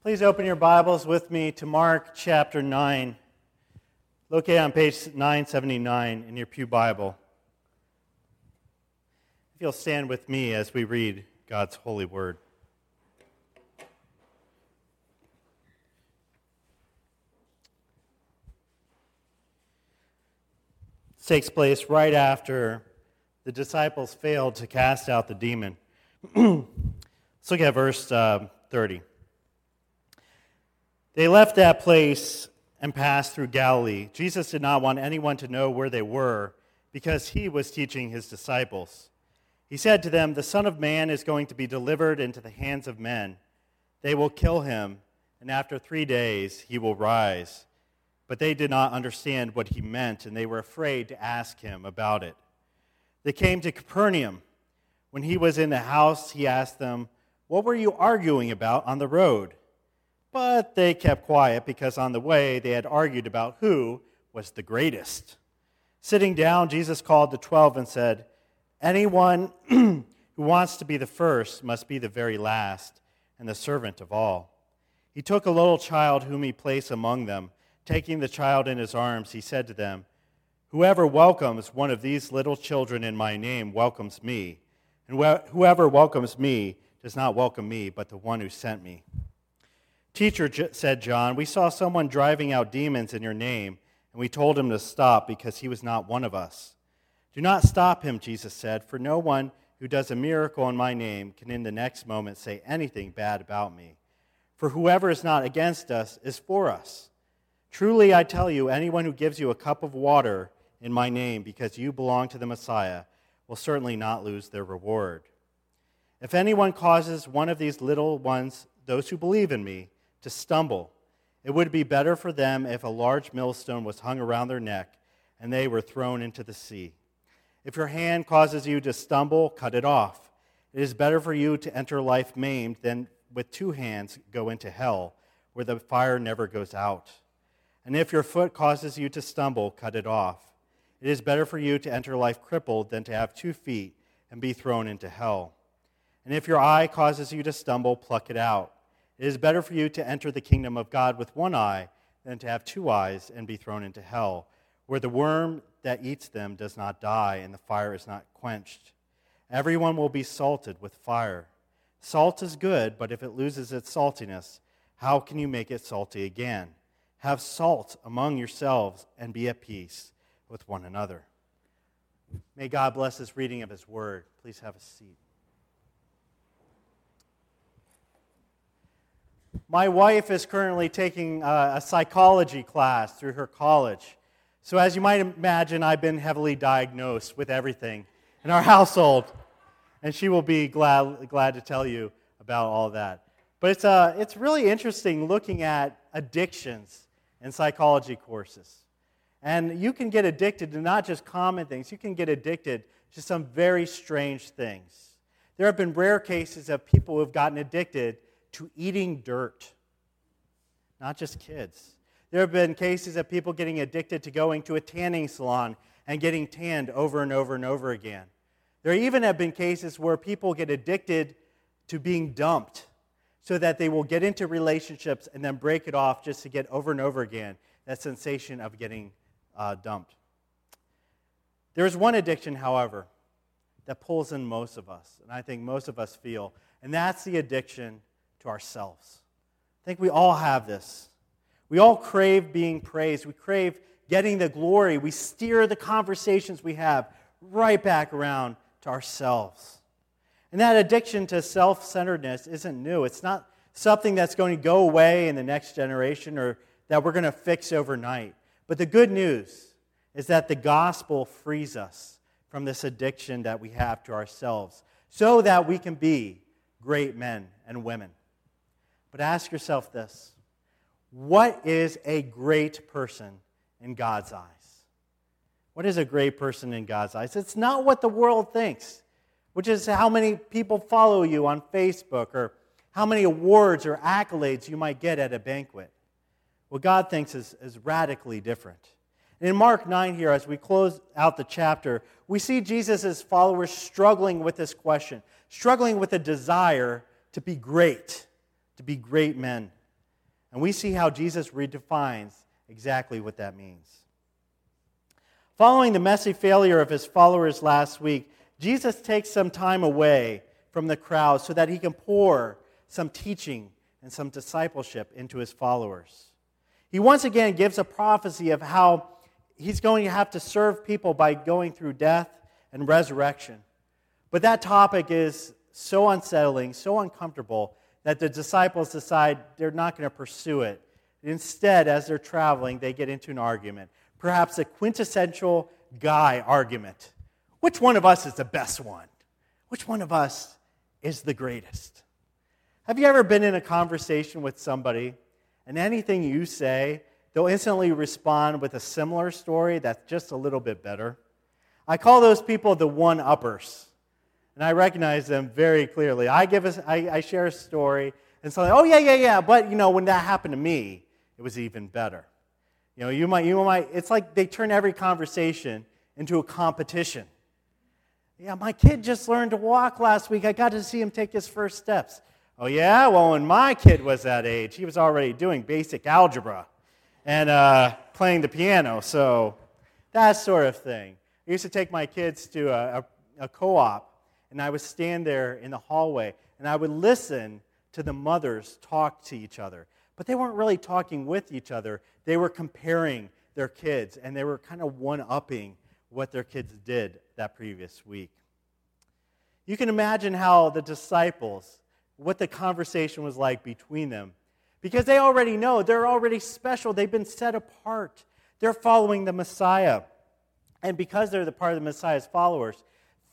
Please open your Bibles with me to Mark chapter 9, located on page 979 in your Pew Bible. If you'll stand with me as we read God's holy word. This takes place right after the disciples failed to cast out the demon. Let's look at verse uh, 30. They left that place and passed through Galilee. Jesus did not want anyone to know where they were because he was teaching his disciples. He said to them, The Son of Man is going to be delivered into the hands of men. They will kill him, and after three days he will rise. But they did not understand what he meant, and they were afraid to ask him about it. They came to Capernaum. When he was in the house, he asked them, What were you arguing about on the road? But they kept quiet because on the way they had argued about who was the greatest. Sitting down, Jesus called the twelve and said, Anyone who wants to be the first must be the very last and the servant of all. He took a little child whom he placed among them. Taking the child in his arms, he said to them, Whoever welcomes one of these little children in my name welcomes me, and whoever welcomes me does not welcome me, but the one who sent me. Teacher, said John, we saw someone driving out demons in your name, and we told him to stop because he was not one of us. Do not stop him, Jesus said, for no one who does a miracle in my name can in the next moment say anything bad about me. For whoever is not against us is for us. Truly, I tell you, anyone who gives you a cup of water in my name because you belong to the Messiah will certainly not lose their reward. If anyone causes one of these little ones, those who believe in me, to stumble. It would be better for them if a large millstone was hung around their neck and they were thrown into the sea. If your hand causes you to stumble, cut it off. It is better for you to enter life maimed than with two hands go into hell, where the fire never goes out. And if your foot causes you to stumble, cut it off. It is better for you to enter life crippled than to have two feet and be thrown into hell. And if your eye causes you to stumble, pluck it out. It is better for you to enter the kingdom of God with one eye than to have two eyes and be thrown into hell, where the worm that eats them does not die and the fire is not quenched. Everyone will be salted with fire. Salt is good, but if it loses its saltiness, how can you make it salty again? Have salt among yourselves and be at peace with one another. May God bless this reading of his word. Please have a seat. My wife is currently taking uh, a psychology class through her college. So, as you might imagine, I've been heavily diagnosed with everything in our household. And she will be glad, glad to tell you about all that. But it's, uh, it's really interesting looking at addictions in psychology courses. And you can get addicted to not just common things, you can get addicted to some very strange things. There have been rare cases of people who have gotten addicted to eating dirt, not just kids. There have been cases of people getting addicted to going to a tanning salon and getting tanned over and over and over again. There even have been cases where people get addicted to being dumped so that they will get into relationships and then break it off just to get over and over again that sensation of getting uh, dumped. There is one addiction, however, that pulls in most of us, and I think most of us feel, and that's the addiction to ourselves. I think we all have this. We all crave being praised. We crave getting the glory. We steer the conversations we have right back around to ourselves. And that addiction to self centeredness isn't new. It's not something that's going to go away in the next generation or that we're going to fix overnight. But the good news is that the gospel frees us from this addiction that we have to ourselves so that we can be great men and women. But ask yourself this what is a great person in God's eyes? What is a great person in God's eyes? It's not what the world thinks, which is how many people follow you on Facebook or how many awards or accolades you might get at a banquet. What God thinks is, is radically different. In Mark 9, here, as we close out the chapter, we see Jesus' followers struggling with this question, struggling with a desire to be great to be great men And we see how Jesus redefines exactly what that means. Following the messy failure of his followers last week, Jesus takes some time away from the crowd so that he can pour some teaching and some discipleship into his followers. He once again gives a prophecy of how he's going to have to serve people by going through death and resurrection. But that topic is so unsettling, so uncomfortable, that the disciples decide they're not going to pursue it. Instead, as they're traveling, they get into an argument, perhaps a quintessential guy argument. Which one of us is the best one? Which one of us is the greatest? Have you ever been in a conversation with somebody and anything you say, they'll instantly respond with a similar story that's just a little bit better? I call those people the one uppers. And I recognize them very clearly. I, give a, I, I share a story, and so, oh, yeah, yeah, yeah, but, you know, when that happened to me, it was even better. You know, you might, you might, it's like they turn every conversation into a competition. Yeah, my kid just learned to walk last week. I got to see him take his first steps. Oh, yeah? Well, when my kid was that age, he was already doing basic algebra and uh, playing the piano. So, that sort of thing. I used to take my kids to a, a, a co op, and I would stand there in the hallway and I would listen to the mothers talk to each other. But they weren't really talking with each other, they were comparing their kids, and they were kind of one upping what their kids did that previous week. You can imagine how the disciples, what the conversation was like between them, because they already know they're already special, they've been set apart, they're following the Messiah. And because they're the part of the Messiah's followers,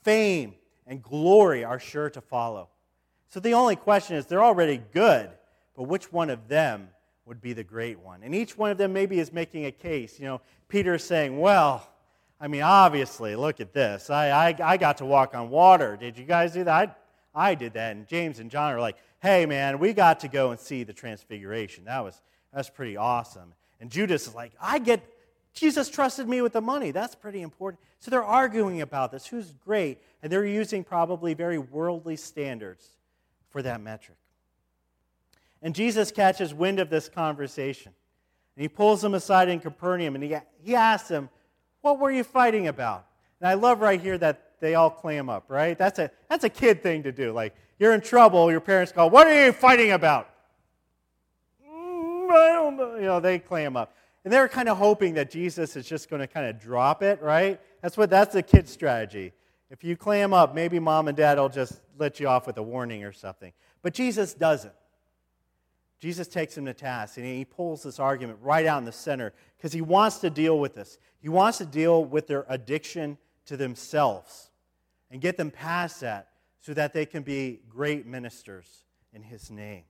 fame and glory are sure to follow. So the only question is they're already good, but which one of them would be the great one? And each one of them maybe is making a case. You know, Peter is saying, well, I mean, obviously, look at this. I, I, I got to walk on water. Did you guys do that? I, I did that. And James and John are like, hey, man, we got to go and see the transfiguration. That was, that's pretty awesome. And Judas is like, I get, Jesus trusted me with the money. That's pretty important. So they're arguing about this. Who's great? And they're using probably very worldly standards for that metric. And Jesus catches wind of this conversation. And he pulls them aside in Capernaum and he, he asks them, What were you fighting about? And I love right here that they all clam up, right? That's a, that's a kid thing to do. Like, you're in trouble, your parents call, What are you fighting about? Mm, I don't know. You know, they clam up. And they're kind of hoping that Jesus is just going to kind of drop it, right? That's what that's the kid strategy. If you clam up, maybe mom and dad will just let you off with a warning or something. But Jesus doesn't. Jesus takes him to task and he pulls this argument right out in the center because he wants to deal with this. He wants to deal with their addiction to themselves and get them past that so that they can be great ministers in his name.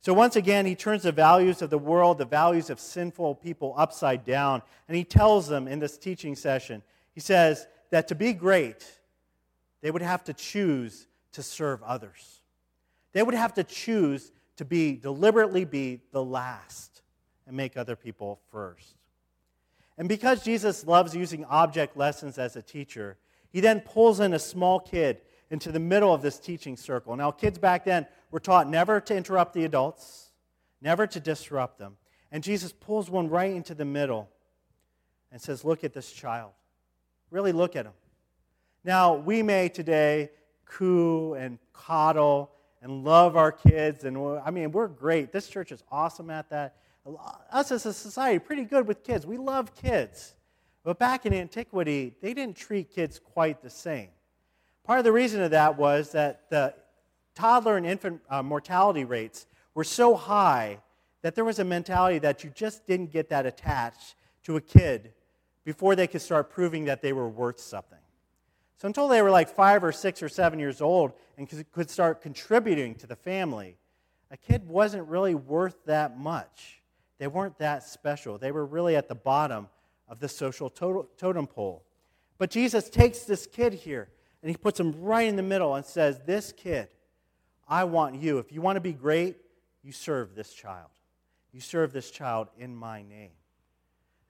So once again, he turns the values of the world, the values of sinful people, upside down. And he tells them in this teaching session, he says that to be great, they would have to choose to serve others. They would have to choose to be deliberately be the last and make other people first. And because Jesus loves using object lessons as a teacher, he then pulls in a small kid into the middle of this teaching circle. Now, kids back then were taught never to interrupt the adults, never to disrupt them. And Jesus pulls one right into the middle and says, Look at this child. Really look at him. Now, we may today coo and coddle and love our kids, and I mean, we're great. This church is awesome at that. Us as a society, pretty good with kids. We love kids. But back in antiquity, they didn't treat kids quite the same. Part of the reason of that was that the toddler and infant uh, mortality rates were so high that there was a mentality that you just didn't get that attached to a kid before they could start proving that they were worth something. So until they were like five or six or seven years old and could start contributing to the family, a kid wasn't really worth that much. They weren't that special. They were really at the bottom of the social totem pole. But Jesus takes this kid here and he puts him right in the middle and says, This kid, I want you. If you want to be great, you serve this child. You serve this child in my name.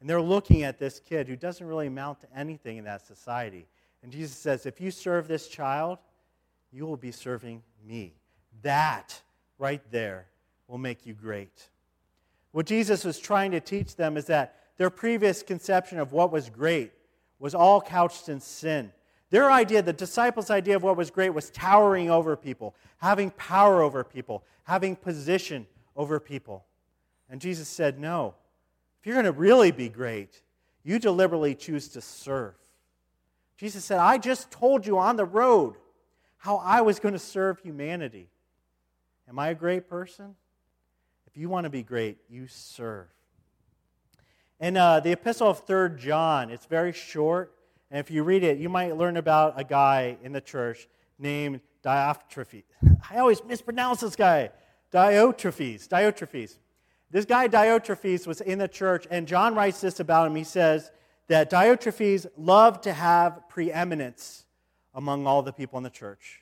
And they're looking at this kid who doesn't really amount to anything in that society. And Jesus says, If you serve this child, you will be serving me. That right there will make you great. What Jesus was trying to teach them is that their previous conception of what was great was all couched in sin. Their idea, the disciples' idea of what was great, was towering over people, having power over people, having position over people. And Jesus said, No. If you're going to really be great, you deliberately choose to serve. Jesus said, I just told you on the road how I was going to serve humanity. Am I a great person? If you want to be great, you serve. And uh, the epistle of 3rd John, it's very short. And if you read it, you might learn about a guy in the church named Diotrephes. I always mispronounce this guy. Diotrephes. Diotrephes. This guy, Diotrephes, was in the church, and John writes this about him. He says that Diotrephes loved to have preeminence among all the people in the church.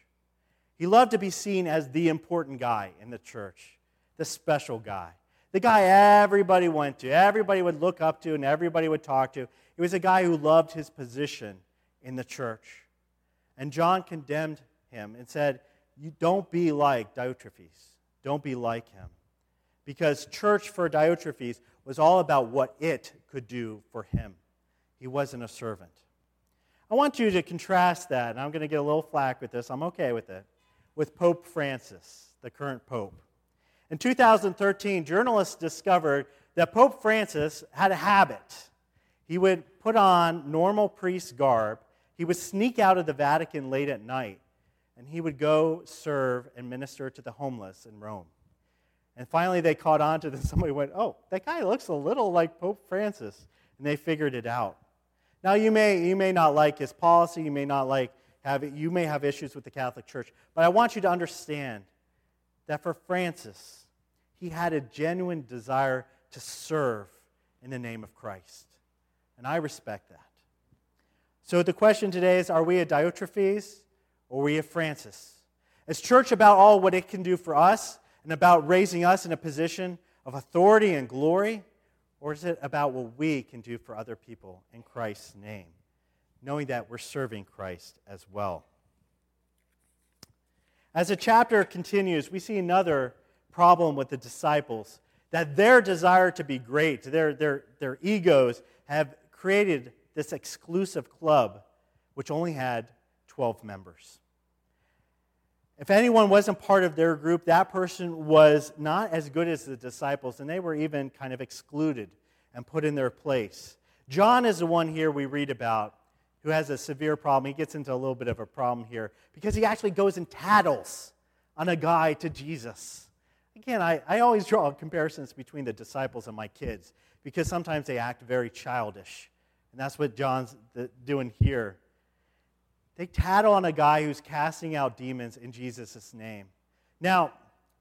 He loved to be seen as the important guy in the church, the special guy, the guy everybody went to, everybody would look up to, and everybody would talk to. He was a guy who loved his position in the church. And John condemned him and said, You don't be like Diotrephes. Don't be like him. Because church for Diotrephes was all about what it could do for him. He wasn't a servant. I want you to contrast that, and I'm going to get a little flack with this. I'm okay with it with Pope Francis, the current Pope. In 2013, journalists discovered that Pope Francis had a habit. He would put on normal priest garb, he would sneak out of the Vatican late at night, and he would go serve and minister to the homeless in Rome. And finally, they caught on to this. Somebody went, Oh, that guy looks a little like Pope Francis. And they figured it out. Now, you may, you may not like his policy, you may not like have, you may have issues with the Catholic Church, but I want you to understand that for Francis, he had a genuine desire to serve in the name of Christ. And I respect that. So the question today is are we a Diotrephes or are we a Francis? Is church about all what it can do for us and about raising us in a position of authority and glory? Or is it about what we can do for other people in Christ's name? knowing that we're serving Christ as well. As the chapter continues, we see another problem with the disciples that their desire to be great, their, their, their egos, have created this exclusive club which only had 12 members. If anyone wasn't part of their group, that person was not as good as the disciples, and they were even kind of excluded and put in their place. John is the one here we read about who has a severe problem. He gets into a little bit of a problem here because he actually goes and tattles on a guy to Jesus. Again, I, I always draw comparisons between the disciples and my kids because sometimes they act very childish. And that's what John's doing here. They tattle on a guy who's casting out demons in Jesus' name. Now,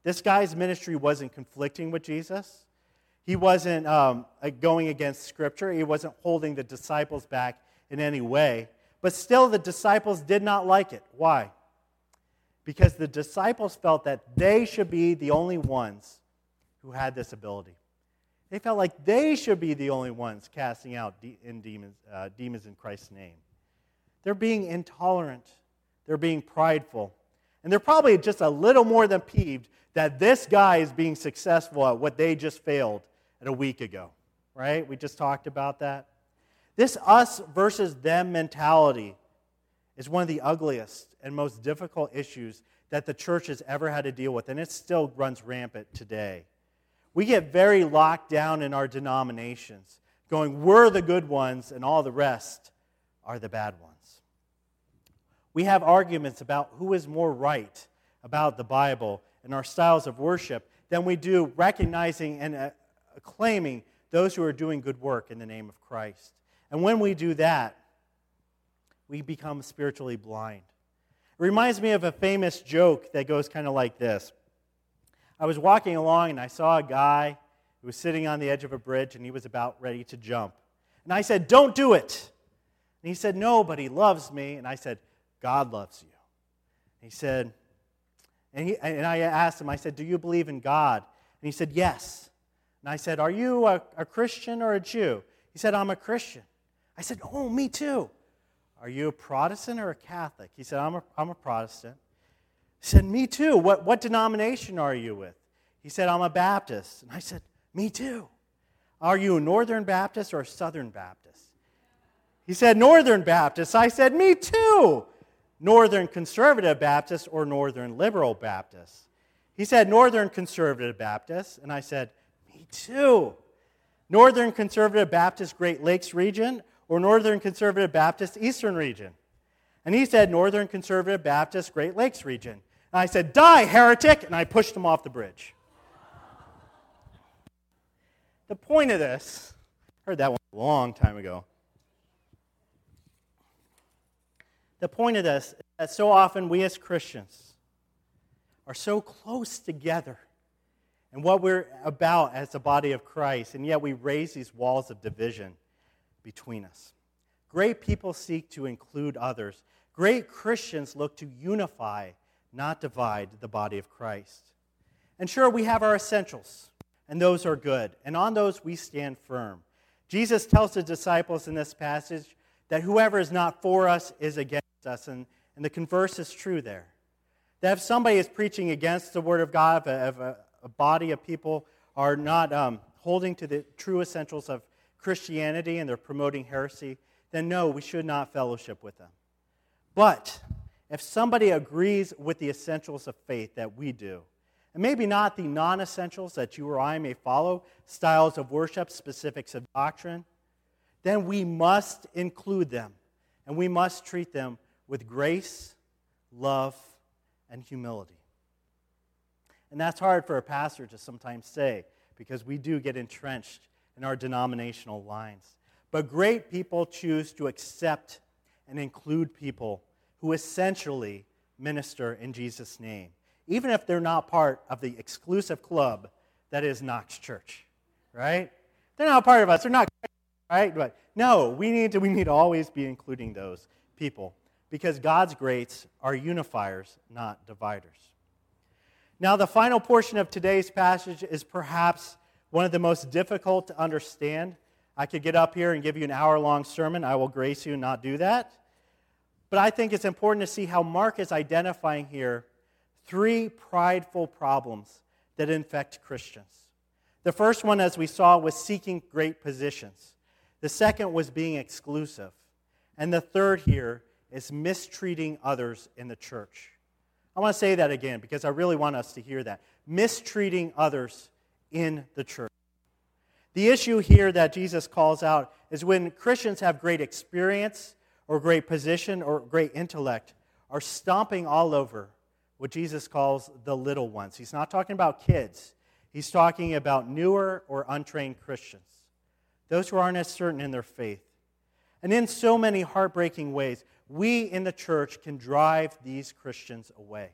this guy's ministry wasn't conflicting with Jesus. He wasn't um, going against Scripture. He wasn't holding the disciples back in any way. But still, the disciples did not like it. Why? Because the disciples felt that they should be the only ones who had this ability. They felt like they should be the only ones casting out de- demons, uh, demons in Christ's name. They're being intolerant, they're being prideful, and they're probably just a little more than peeved that this guy is being successful at what they just failed at a week ago. Right? We just talked about that. This us versus them mentality is one of the ugliest and most difficult issues that the church has ever had to deal with, and it still runs rampant today. We get very locked down in our denominations, going, we're the good ones, and all the rest are the bad ones. We have arguments about who is more right about the Bible and our styles of worship than we do recognizing and uh, acclaiming those who are doing good work in the name of Christ. And when we do that, we become spiritually blind. It reminds me of a famous joke that goes kind of like this I was walking along and I saw a guy who was sitting on the edge of a bridge and he was about ready to jump. And I said, Don't do it. And he said, No, but he loves me. And I said, God loves you. He said, and, he, and I asked him, I said, Do you believe in God? And he said, Yes. And I said, Are you a, a Christian or a Jew? He said, I'm a Christian. I said, Oh, me too. Are you a Protestant or a Catholic? He said, I'm a, I'm a Protestant. He said, Me too. What, what denomination are you with? He said, I'm a Baptist. And I said, Me too. Are you a Northern Baptist or a Southern Baptist? He said, Northern Baptist. I said, Me too. Northern Conservative Baptist or Northern Liberal Baptist? He said, Northern Conservative Baptist. And I said, Me too. Northern Conservative Baptist Great Lakes region or Northern Conservative Baptist Eastern region? And he said, Northern Conservative Baptist Great Lakes region. And I said, Die, heretic! And I pushed him off the bridge. The point of this, I heard that one a long time ago. The point of this is that so often we as Christians are so close together and what we're about as the body of Christ, and yet we raise these walls of division between us. Great people seek to include others. Great Christians look to unify, not divide, the body of Christ. And sure, we have our essentials and those are good. And on those we stand firm. Jesus tells the disciples in this passage that whoever is not for us is against us, and, and the converse is true there. That if somebody is preaching against the Word of God, if a, a body of people are not um, holding to the true essentials of Christianity and they're promoting heresy, then no, we should not fellowship with them. But if somebody agrees with the essentials of faith that we do, and maybe not the non essentials that you or I may follow, styles of worship, specifics of doctrine, then we must include them and we must treat them with grace, love, and humility. And that's hard for a pastor to sometimes say because we do get entrenched in our denominational lines. But great people choose to accept and include people who essentially minister in Jesus' name even if they're not part of the exclusive club that is Knox Church, right? They're not part of us. They're not, right? But no, we need to, we need to always be including those people because God's greats are unifiers, not dividers. Now, the final portion of today's passage is perhaps one of the most difficult to understand. I could get up here and give you an hour long sermon. I will grace you and not do that. But I think it's important to see how Mark is identifying here three prideful problems that infect Christians. The first one, as we saw, was seeking great positions. The second was being exclusive. And the third here is mistreating others in the church. I want to say that again because I really want us to hear that. Mistreating others in the church. The issue here that Jesus calls out is when Christians have great experience or great position or great intellect, are stomping all over what Jesus calls the little ones. He's not talking about kids, he's talking about newer or untrained Christians, those who aren't as certain in their faith. And in so many heartbreaking ways, we in the church can drive these Christians away.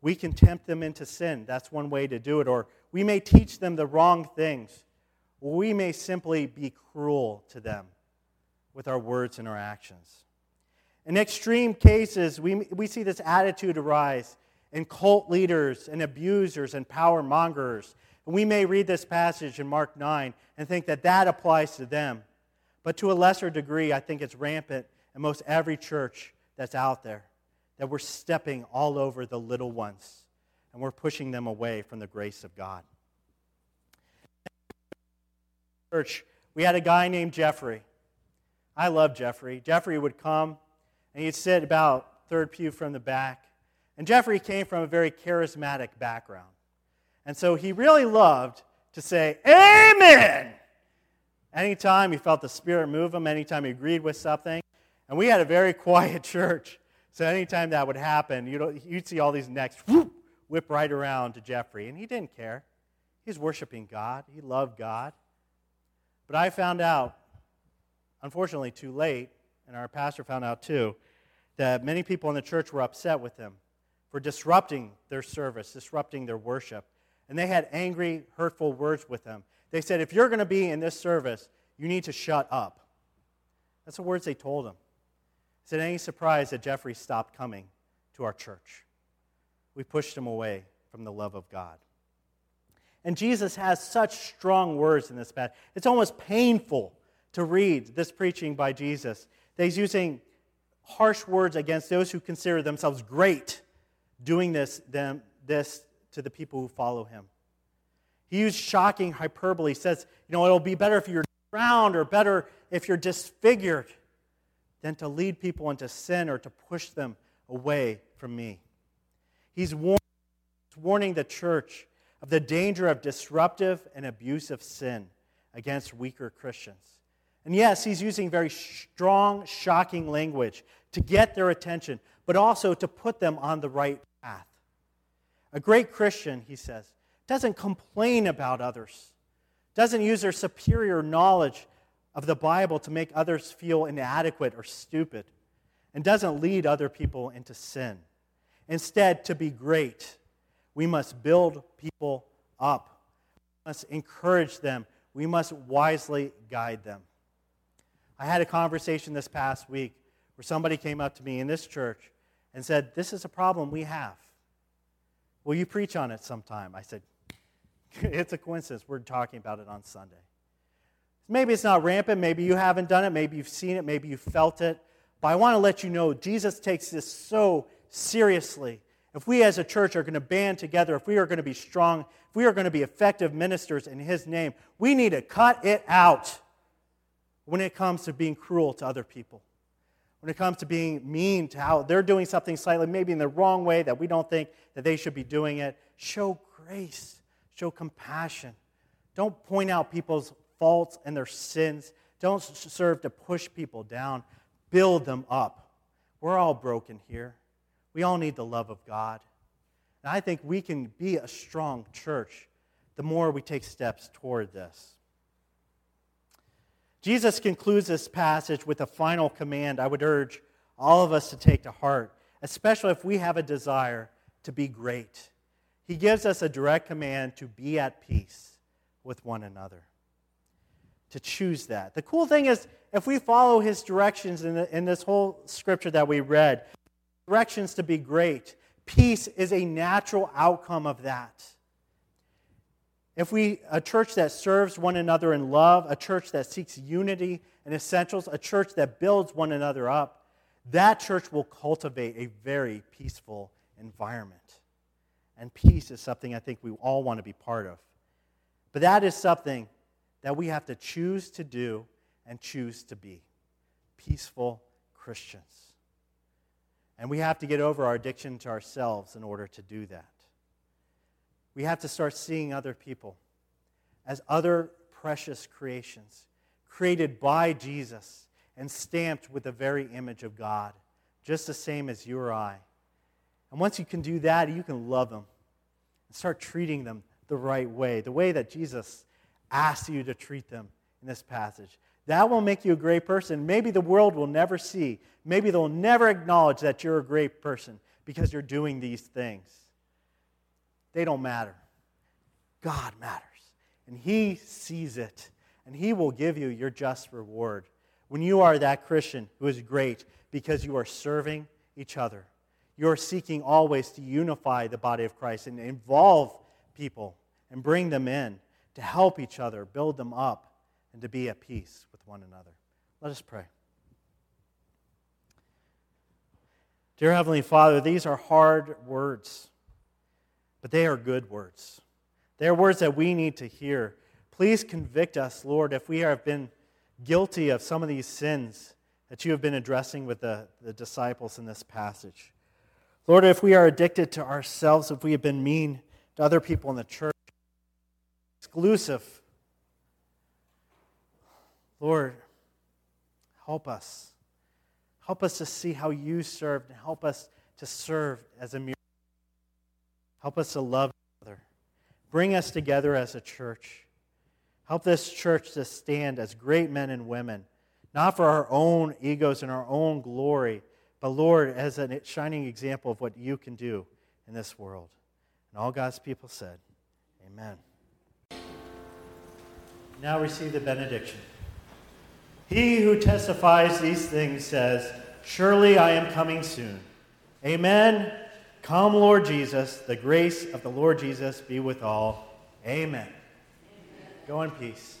We can tempt them into sin. That's one way to do it. Or we may teach them the wrong things. We may simply be cruel to them with our words and our actions. In extreme cases, we, we see this attitude arise in cult leaders and abusers and power mongers. And we may read this passage in Mark 9 and think that that applies to them. But to a lesser degree, I think it's rampant in most every church that's out there. That we're stepping all over the little ones and we're pushing them away from the grace of God. Church, we had a guy named Jeffrey. I love Jeffrey. Jeffrey would come and he'd sit about third pew from the back. And Jeffrey came from a very charismatic background. And so he really loved to say, Amen! Anytime he felt the Spirit move him, anytime he agreed with something. And we had a very quiet church. So anytime that would happen, you'd, you'd see all these necks whoop, whip right around to Jeffrey. And he didn't care. He's worshiping God, he loved God. But I found out, unfortunately, too late, and our pastor found out too, that many people in the church were upset with him for disrupting their service, disrupting their worship. And they had angry, hurtful words with him. They said, If you're going to be in this service, you need to shut up. That's the words they told him. Is it any surprise that Jeffrey stopped coming to our church? We pushed him away from the love of God. And Jesus has such strong words in this passage. It's almost painful to read this preaching by Jesus. That he's using harsh words against those who consider themselves great doing this, them, this to the people who follow him. He used shocking hyperbole. He says, you know, it'll be better if you're drowned or better if you're disfigured than to lead people into sin or to push them away from me. He's warning the church of the danger of disruptive and abusive sin against weaker Christians. And yes, he's using very strong, shocking language to get their attention, but also to put them on the right path. A great Christian, he says, doesn't complain about others, doesn't use their superior knowledge of the Bible to make others feel inadequate or stupid, and doesn't lead other people into sin. Instead, to be great, we must build people up, we must encourage them, we must wisely guide them. I had a conversation this past week where somebody came up to me in this church and said, This is a problem we have. Will you preach on it sometime? I said, It's a coincidence. We're talking about it on Sunday. Maybe it's not rampant. Maybe you haven't done it. Maybe you've seen it. Maybe you've felt it. But I want to let you know Jesus takes this so seriously. If we as a church are going to band together, if we are going to be strong, if we are going to be effective ministers in His name, we need to cut it out when it comes to being cruel to other people. When it comes to being mean to how they're doing something slightly, maybe in the wrong way that we don't think that they should be doing it, show grace, show compassion. Don't point out people's faults and their sins. Don't serve to push people down. Build them up. We're all broken here. We all need the love of God. And I think we can be a strong church the more we take steps toward this. Jesus concludes this passage with a final command I would urge all of us to take to heart, especially if we have a desire to be great. He gives us a direct command to be at peace with one another, to choose that. The cool thing is, if we follow his directions in, the, in this whole scripture that we read, directions to be great, peace is a natural outcome of that. If we, a church that serves one another in love, a church that seeks unity and essentials, a church that builds one another up, that church will cultivate a very peaceful environment. And peace is something I think we all want to be part of. But that is something that we have to choose to do and choose to be peaceful Christians. And we have to get over our addiction to ourselves in order to do that we have to start seeing other people as other precious creations created by Jesus and stamped with the very image of God, just the same as you or I. And once you can do that, you can love them and start treating them the right way, the way that Jesus asked you to treat them in this passage. That will make you a great person. Maybe the world will never see, maybe they'll never acknowledge that you're a great person because you're doing these things. They don't matter. God matters. And He sees it. And He will give you your just reward when you are that Christian who is great because you are serving each other. You are seeking always to unify the body of Christ and involve people and bring them in to help each other, build them up, and to be at peace with one another. Let us pray. Dear Heavenly Father, these are hard words but they are good words. They are words that we need to hear. Please convict us, Lord, if we have been guilty of some of these sins that you have been addressing with the, the disciples in this passage. Lord, if we are addicted to ourselves, if we have been mean to other people in the church, exclusive, Lord, help us. Help us to see how you served and help us to serve as a mirror. Help us to love each other. Bring us together as a church. Help this church to stand as great men and women, not for our own egos and our own glory, but Lord, as a shining example of what you can do in this world. And all God's people said, Amen. Now receive the benediction. He who testifies these things says, Surely I am coming soon. Amen. Come, Lord Jesus. The grace of the Lord Jesus be with all. Amen. Amen. Go in peace.